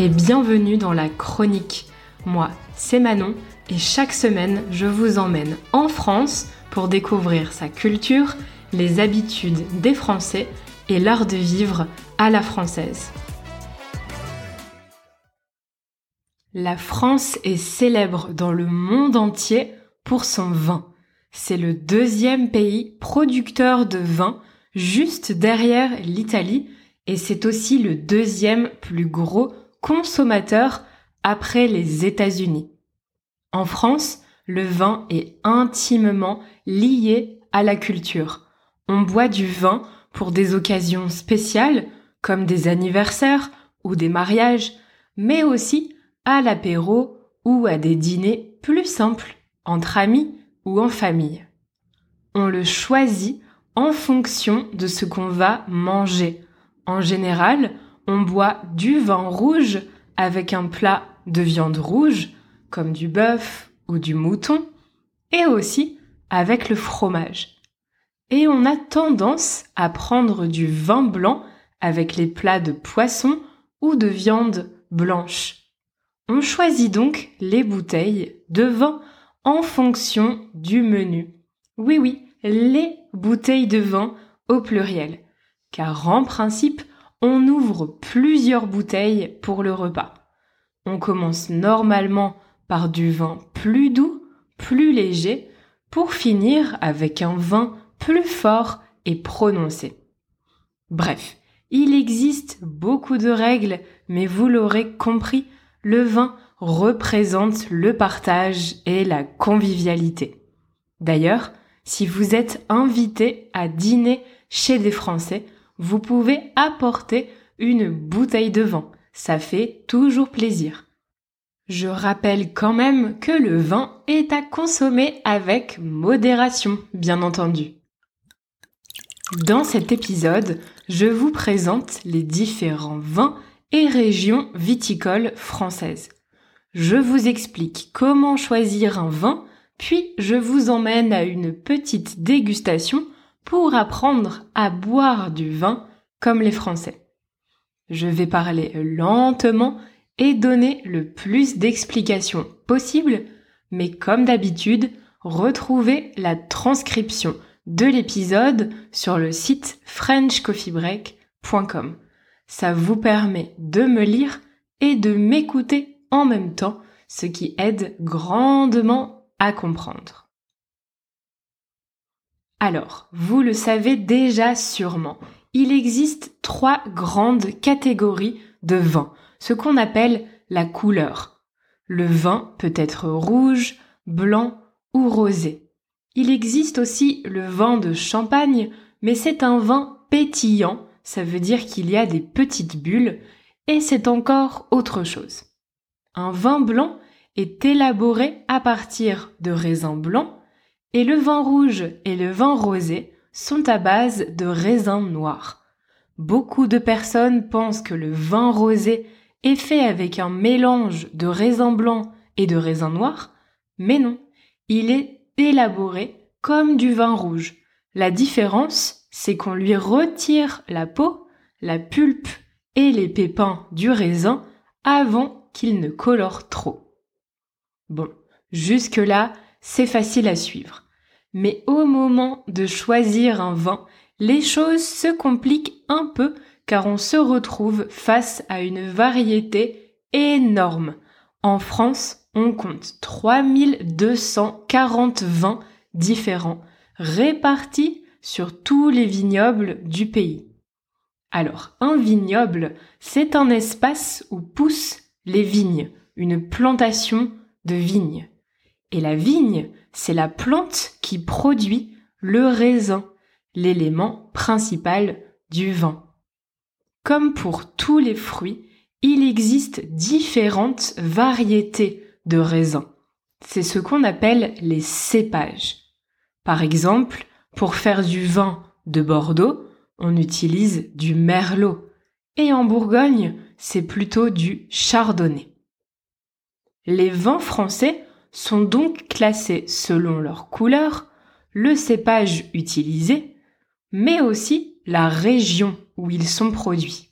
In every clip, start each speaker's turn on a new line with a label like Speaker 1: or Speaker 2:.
Speaker 1: et bienvenue dans la chronique. Moi, c'est Manon et chaque semaine, je vous emmène en France pour découvrir sa culture, les habitudes des Français et l'art de vivre à la française. La France est célèbre dans le monde entier pour son vin. C'est le deuxième pays producteur de vin, juste derrière l'Italie, et c'est aussi le deuxième plus gros consommateur après les États-Unis. En France, le vin est intimement lié à la culture. On boit du vin pour des occasions spéciales, comme des anniversaires ou des mariages, mais aussi à l'apéro ou à des dîners plus simples, entre amis ou en famille. On le choisit en fonction de ce qu'on va manger. En général, on boit du vin rouge avec un plat de viande rouge, comme du bœuf ou du mouton, et aussi avec le fromage. Et on a tendance à prendre du vin blanc avec les plats de poisson ou de viande blanche. On choisit donc les bouteilles de vin en fonction du menu. Oui oui, les bouteilles de vin au pluriel. Car en principe, on ouvre plusieurs bouteilles pour le repas. On commence normalement par du vin plus doux, plus léger, pour finir avec un vin plus fort et prononcé. Bref, il existe beaucoup de règles, mais vous l'aurez compris, le vin représente le partage et la convivialité. D'ailleurs, si vous êtes invité à dîner chez des Français, vous pouvez apporter une bouteille de vin. Ça fait toujours plaisir. Je rappelle quand même que le vin est à consommer avec modération, bien entendu. Dans cet épisode, je vous présente les différents vins et régions viticoles françaises. Je vous explique comment choisir un vin, puis je vous emmène à une petite dégustation pour apprendre à boire du vin comme les Français. Je vais parler lentement et donner le plus d'explications possible, mais comme d'habitude, retrouvez la transcription de l'épisode sur le site frenchcoffeebreak.com. Ça vous permet de me lire et de m'écouter en même temps, ce qui aide grandement à comprendre. Alors, vous le savez déjà sûrement, il existe trois grandes catégories de vins ce qu'on appelle la couleur. Le vin peut être rouge, blanc ou rosé. Il existe aussi le vin de champagne, mais c'est un vin pétillant, ça veut dire qu'il y a des petites bulles, et c'est encore autre chose. Un vin blanc est élaboré à partir de raisins blancs, et le vin rouge et le vin rosé sont à base de raisins noirs. Beaucoup de personnes pensent que le vin rosé est fait avec un mélange de raisin blanc et de raisin noir, mais non, il est élaboré comme du vin rouge. La différence, c'est qu'on lui retire la peau, la pulpe et les pépins du raisin avant qu'il ne colore trop. Bon, jusque-là, c'est facile à suivre. Mais au moment de choisir un vin, les choses se compliquent un peu car on se retrouve face à une variété énorme. En France, on compte 3240 vins différents répartis sur tous les vignobles du pays. Alors, un vignoble, c'est un espace où poussent les vignes, une plantation de vignes. Et la vigne, c'est la plante qui produit le raisin, l'élément principal du vin. Comme pour tous les fruits, il existe différentes variétés de raisins. C'est ce qu'on appelle les cépages. Par exemple, pour faire du vin de Bordeaux, on utilise du merlot. Et en Bourgogne, c'est plutôt du chardonnay. Les vins français sont donc classés selon leur couleur, le cépage utilisé, mais aussi la région où ils sont produits.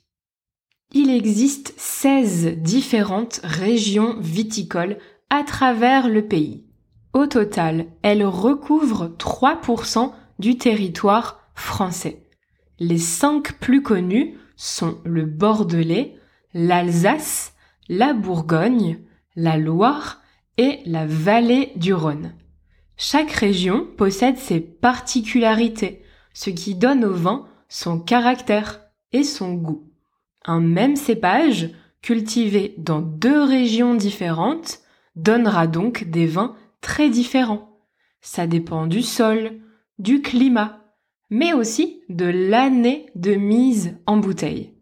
Speaker 1: Il existe 16 différentes régions viticoles à travers le pays. Au total, elles recouvrent 3% du territoire français. Les cinq plus connus sont le Bordelais, l'Alsace, la Bourgogne, la Loire et la vallée du Rhône. Chaque région possède ses particularités, ce qui donne au vin son caractère et son goût. Un même cépage, cultivé dans deux régions différentes, donnera donc des vins très différents. Ça dépend du sol, du climat, mais aussi de l'année de mise en bouteille.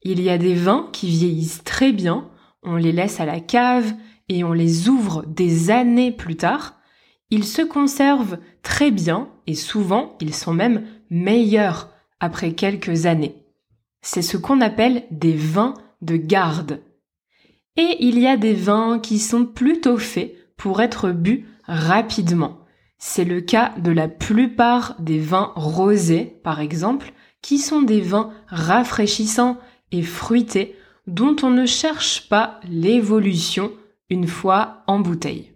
Speaker 1: Il y a des vins qui vieillissent très bien, on les laisse à la cave et on les ouvre des années plus tard. Ils se conservent très bien et souvent ils sont même meilleurs après quelques années. C'est ce qu'on appelle des vins de garde. Et il y a des vins qui sont plutôt faits pour être bu rapidement. C'est le cas de la plupart des vins rosés, par exemple, qui sont des vins rafraîchissants et fruités dont on ne cherche pas l'évolution une fois en bouteille.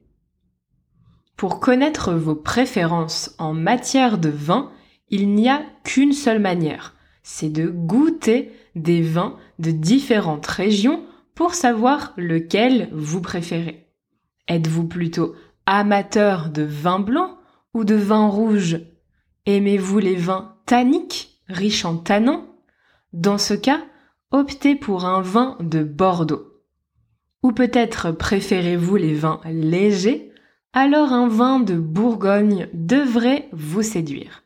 Speaker 1: Pour connaître vos préférences en matière de vin, il n'y a qu'une seule manière, c'est de goûter des vins de différentes régions pour savoir lequel vous préférez. Êtes-vous plutôt amateur de vin blanc ou de vin rouge? Aimez-vous les vins tanniques, riches en tanins? Dans ce cas, optez pour un vin de Bordeaux. Ou peut-être préférez-vous les vins légers? Alors un vin de Bourgogne devrait vous séduire.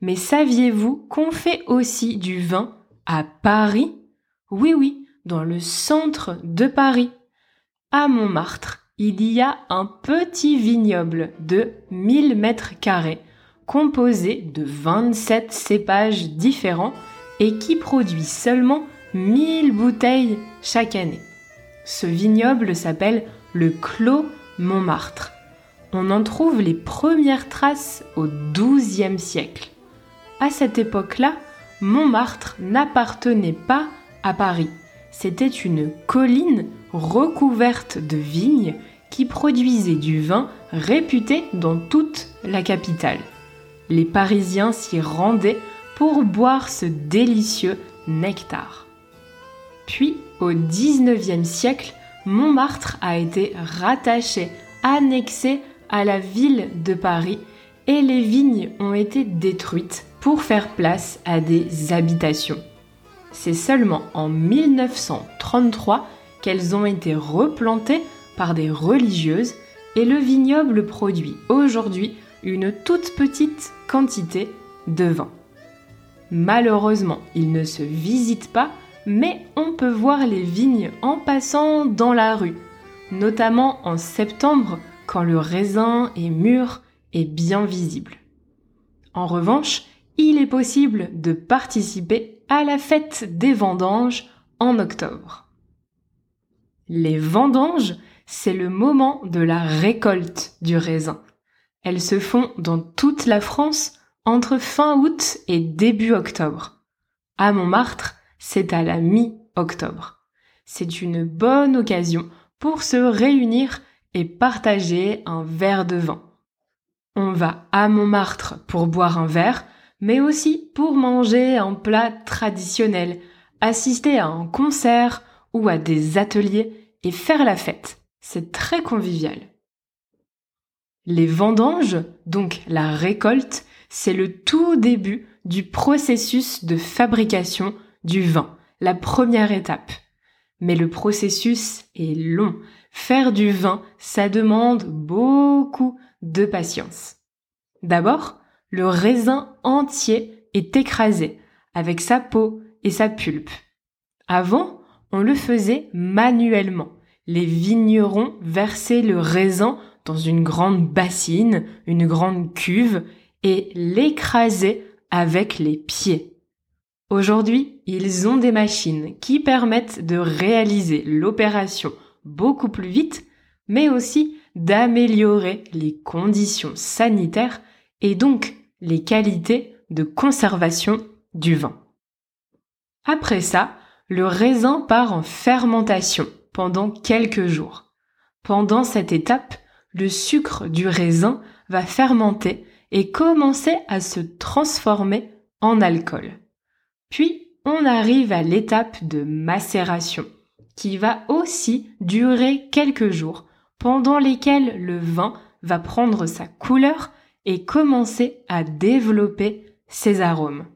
Speaker 1: Mais saviez-vous qu'on fait aussi du vin à Paris? Oui oui, dans le centre de Paris. À Montmartre, il y a un petit vignoble de 1000 mètres carrés composé de 27 cépages différents et qui produit seulement 1000 bouteilles chaque année. Ce vignoble s'appelle le Clos Montmartre. On en trouve les premières traces au XIIe siècle. À cette époque-là, Montmartre n'appartenait pas à Paris. C'était une colline recouverte de vignes qui produisait du vin réputé dans toute la capitale. Les Parisiens s'y rendaient pour boire ce délicieux nectar. Puis, au XIXe siècle, Montmartre a été rattaché, annexé à la ville de Paris et les vignes ont été détruites pour faire place à des habitations. C'est seulement en 1933 qu'elles ont été replantées par des religieuses et le vignoble produit aujourd'hui une toute petite quantité de vin. Malheureusement, il ne se visite pas, mais on peut voir les vignes en passant dans la rue, notamment en septembre quand le raisin est mûr et bien visible. En revanche, il est possible de participer à la fête des vendanges en octobre. Les vendanges, c'est le moment de la récolte du raisin. Elles se font dans toute la France entre fin août et début octobre. À Montmartre, c'est à la mi-octobre. C'est une bonne occasion pour se réunir et partager un verre de vin. On va à Montmartre pour boire un verre, mais aussi pour manger un plat traditionnel, assister à un concert ou à des ateliers et faire la fête. C'est très convivial. Les vendanges, donc la récolte, c'est le tout début du processus de fabrication du vin, la première étape. Mais le processus est long. Faire du vin, ça demande beaucoup de patience. D'abord, le raisin entier est écrasé avec sa peau et sa pulpe. Avant, on le faisait manuellement les vignerons versaient le raisin dans une grande bassine, une grande cuve, et l'écrasaient avec les pieds. Aujourd'hui, ils ont des machines qui permettent de réaliser l'opération beaucoup plus vite, mais aussi d'améliorer les conditions sanitaires et donc les qualités de conservation du vin. Après ça, le raisin part en fermentation pendant quelques jours. Pendant cette étape, le sucre du raisin va fermenter et commencer à se transformer en alcool. Puis, on arrive à l'étape de macération, qui va aussi durer quelques jours, pendant lesquels le vin va prendre sa couleur et commencer à développer ses arômes.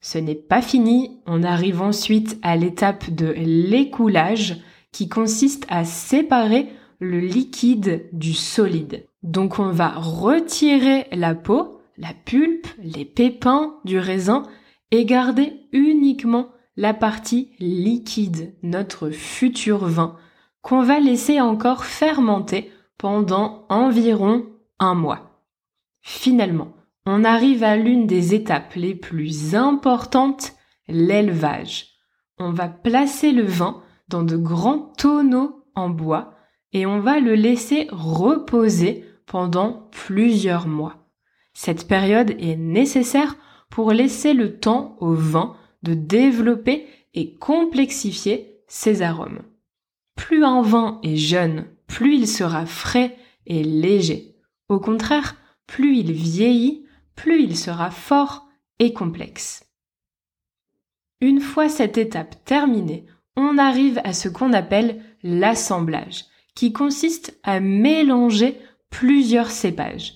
Speaker 1: Ce n'est pas fini, on arrive ensuite à l'étape de l'écoulage qui consiste à séparer le liquide du solide. Donc on va retirer la peau, la pulpe, les pépins du raisin et garder uniquement la partie liquide, notre futur vin, qu'on va laisser encore fermenter pendant environ un mois. Finalement, on arrive à l'une des étapes les plus importantes, l'élevage. On va placer le vin dans de grands tonneaux en bois et on va le laisser reposer pendant plusieurs mois. Cette période est nécessaire pour laisser le temps au vin de développer et complexifier ses arômes. Plus un vin est jeune, plus il sera frais et léger. Au contraire, plus il vieillit, plus il sera fort et complexe. Une fois cette étape terminée, on arrive à ce qu'on appelle l'assemblage, qui consiste à mélanger plusieurs cépages.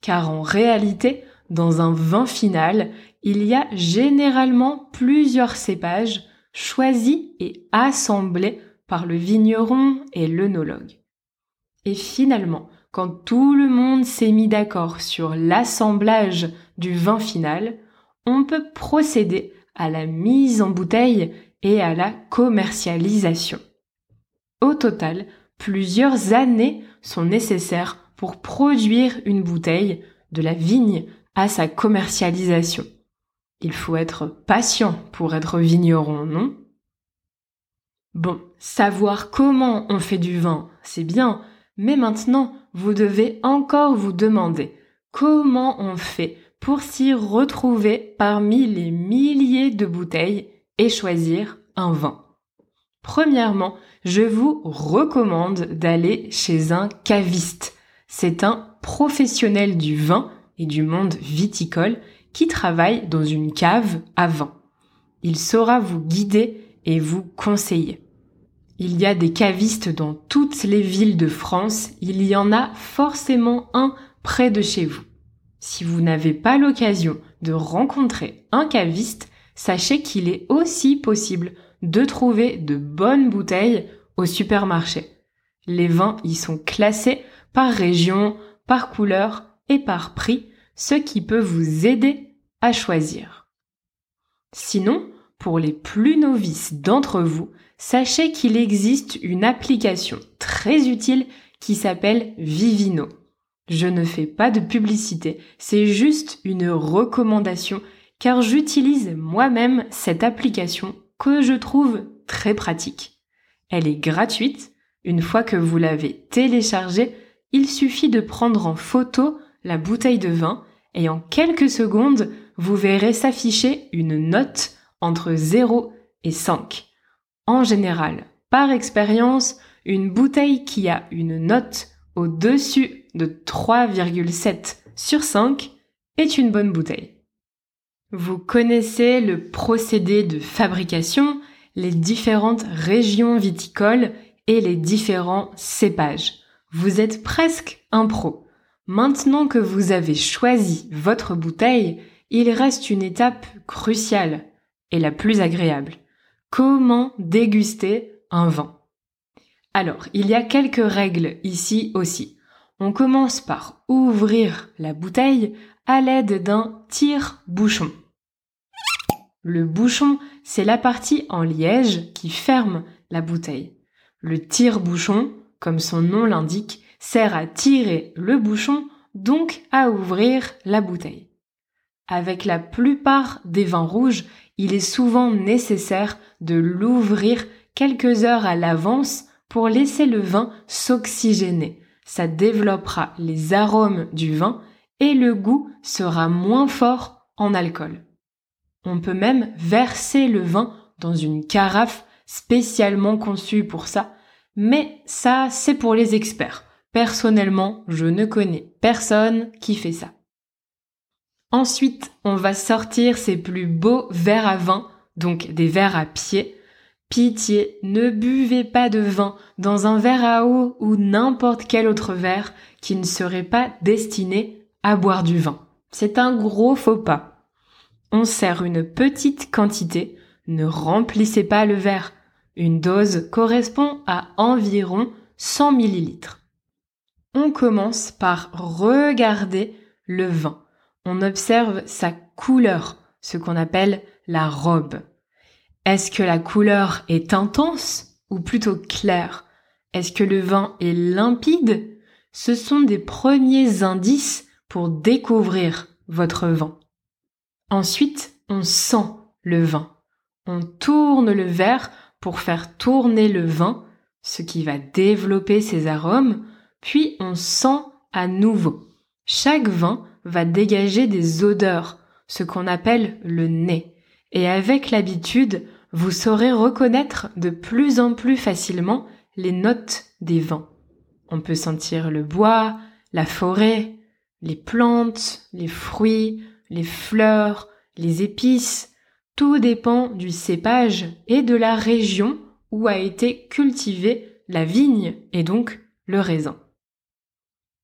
Speaker 1: Car en réalité, dans un vin final, il y a généralement plusieurs cépages choisis et assemblés par le vigneron et l'œnologue. Et finalement, quand tout le monde s'est mis d'accord sur l'assemblage du vin final, on peut procéder à la mise en bouteille et à la commercialisation. Au total, plusieurs années sont nécessaires pour produire une bouteille de la vigne à sa commercialisation. Il faut être patient pour être vigneron, non? Bon, savoir comment on fait du vin, c'est bien, mais maintenant, vous devez encore vous demander comment on fait pour s'y retrouver parmi les milliers de bouteilles et choisir un vin. Premièrement, je vous recommande d'aller chez un caviste. C'est un professionnel du vin et du monde viticole qui travaille dans une cave à vin. Il saura vous guider et vous conseiller. Il y a des cavistes dans toutes les villes de France, il y en a forcément un près de chez vous. Si vous n'avez pas l'occasion de rencontrer un caviste, sachez qu'il est aussi possible de trouver de bonnes bouteilles au supermarché. Les vins y sont classés par région, par couleur et par prix, ce qui peut vous aider à choisir. Sinon, pour les plus novices d'entre vous, sachez qu'il existe une application très utile qui s'appelle Vivino. Je ne fais pas de publicité, c'est juste une recommandation car j'utilise moi-même cette application que je trouve très pratique. Elle est gratuite. Une fois que vous l'avez téléchargée, il suffit de prendre en photo la bouteille de vin et en quelques secondes, vous verrez s'afficher une note entre 0 et 5. En général, par expérience, une bouteille qui a une note au-dessus de 3,7 sur 5 est une bonne bouteille. Vous connaissez le procédé de fabrication, les différentes régions viticoles et les différents cépages. Vous êtes presque un pro. Maintenant que vous avez choisi votre bouteille, il reste une étape cruciale et la plus agréable. Comment déguster un vin? Alors, il y a quelques règles ici aussi. On commence par ouvrir la bouteille à l'aide d'un tire-bouchon. Le bouchon, c'est la partie en liège qui ferme la bouteille. Le tire-bouchon, comme son nom l'indique, sert à tirer le bouchon, donc à ouvrir la bouteille. Avec la plupart des vins rouges, il est souvent nécessaire de l'ouvrir quelques heures à l'avance pour laisser le vin s'oxygéner. Ça développera les arômes du vin et le goût sera moins fort en alcool. On peut même verser le vin dans une carafe spécialement conçue pour ça, mais ça c'est pour les experts. Personnellement, je ne connais personne qui fait ça. Ensuite, on va sortir ces plus beaux verres à vin, donc des verres à pied. Pitié, ne buvez pas de vin dans un verre à eau ou n'importe quel autre verre qui ne serait pas destiné à boire du vin. C'est un gros faux pas. On sert une petite quantité, ne remplissez pas le verre. Une dose correspond à environ 100 millilitres. On commence par regarder le vin on observe sa couleur, ce qu'on appelle la robe. Est-ce que la couleur est intense ou plutôt claire? Est-ce que le vin est limpide? Ce sont des premiers indices pour découvrir votre vin. Ensuite, on sent le vin. On tourne le verre pour faire tourner le vin, ce qui va développer ses arômes, puis on sent à nouveau. Chaque vin va dégager des odeurs, ce qu'on appelle le nez. Et avec l'habitude, vous saurez reconnaître de plus en plus facilement les notes des vins. On peut sentir le bois, la forêt, les plantes, les fruits, les fleurs, les épices. Tout dépend du cépage et de la région où a été cultivée la vigne et donc le raisin.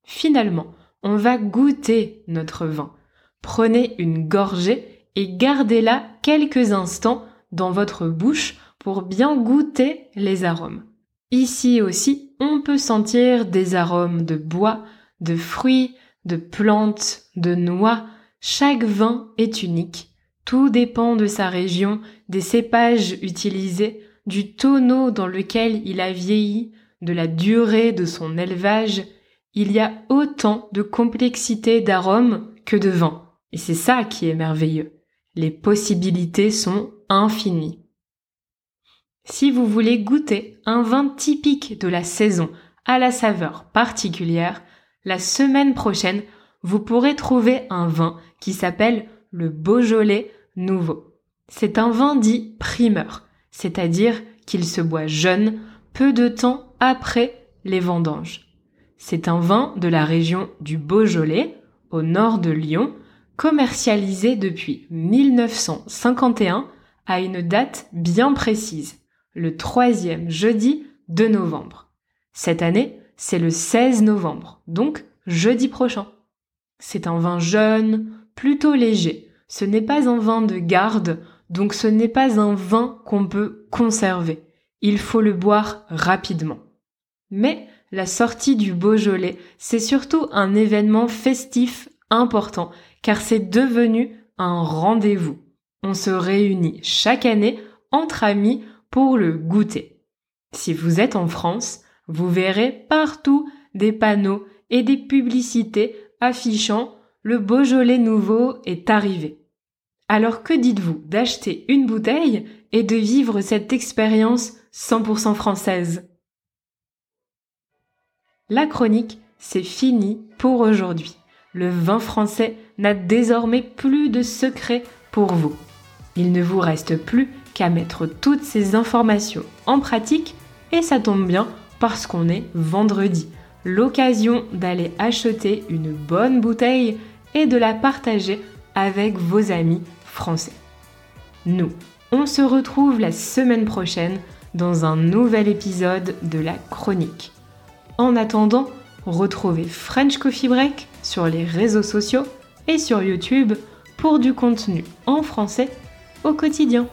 Speaker 1: Finalement, on va goûter notre vin. Prenez une gorgée et gardez-la quelques instants dans votre bouche pour bien goûter les arômes. Ici aussi, on peut sentir des arômes de bois, de fruits, de plantes, de noix. Chaque vin est unique. Tout dépend de sa région, des cépages utilisés, du tonneau dans lequel il a vieilli, de la durée de son élevage il y a autant de complexité d'arômes que de vin. Et c'est ça qui est merveilleux. Les possibilités sont infinies. Si vous voulez goûter un vin typique de la saison à la saveur particulière, la semaine prochaine, vous pourrez trouver un vin qui s'appelle le Beaujolais Nouveau. C'est un vin dit primeur, c'est-à-dire qu'il se boit jeune, peu de temps après les vendanges. C'est un vin de la région du Beaujolais, au nord de Lyon, commercialisé depuis 1951 à une date bien précise, le troisième jeudi de novembre. Cette année, c'est le 16 novembre, donc jeudi prochain. C'est un vin jeune, plutôt léger. Ce n'est pas un vin de garde, donc ce n'est pas un vin qu'on peut conserver. Il faut le boire rapidement. Mais la sortie du Beaujolais, c'est surtout un événement festif important, car c'est devenu un rendez-vous. On se réunit chaque année entre amis pour le goûter. Si vous êtes en France, vous verrez partout des panneaux et des publicités affichant le Beaujolais nouveau est arrivé. Alors que dites-vous d'acheter une bouteille et de vivre cette expérience 100% française? La chronique, c'est fini pour aujourd'hui. Le vin français n'a désormais plus de secret pour vous. Il ne vous reste plus qu'à mettre toutes ces informations en pratique et ça tombe bien parce qu'on est vendredi. L'occasion d'aller acheter une bonne bouteille et de la partager avec vos amis français. Nous, on se retrouve la semaine prochaine dans un nouvel épisode de la chronique. En attendant, retrouvez French Coffee Break sur les réseaux sociaux et sur YouTube pour du contenu en français au quotidien.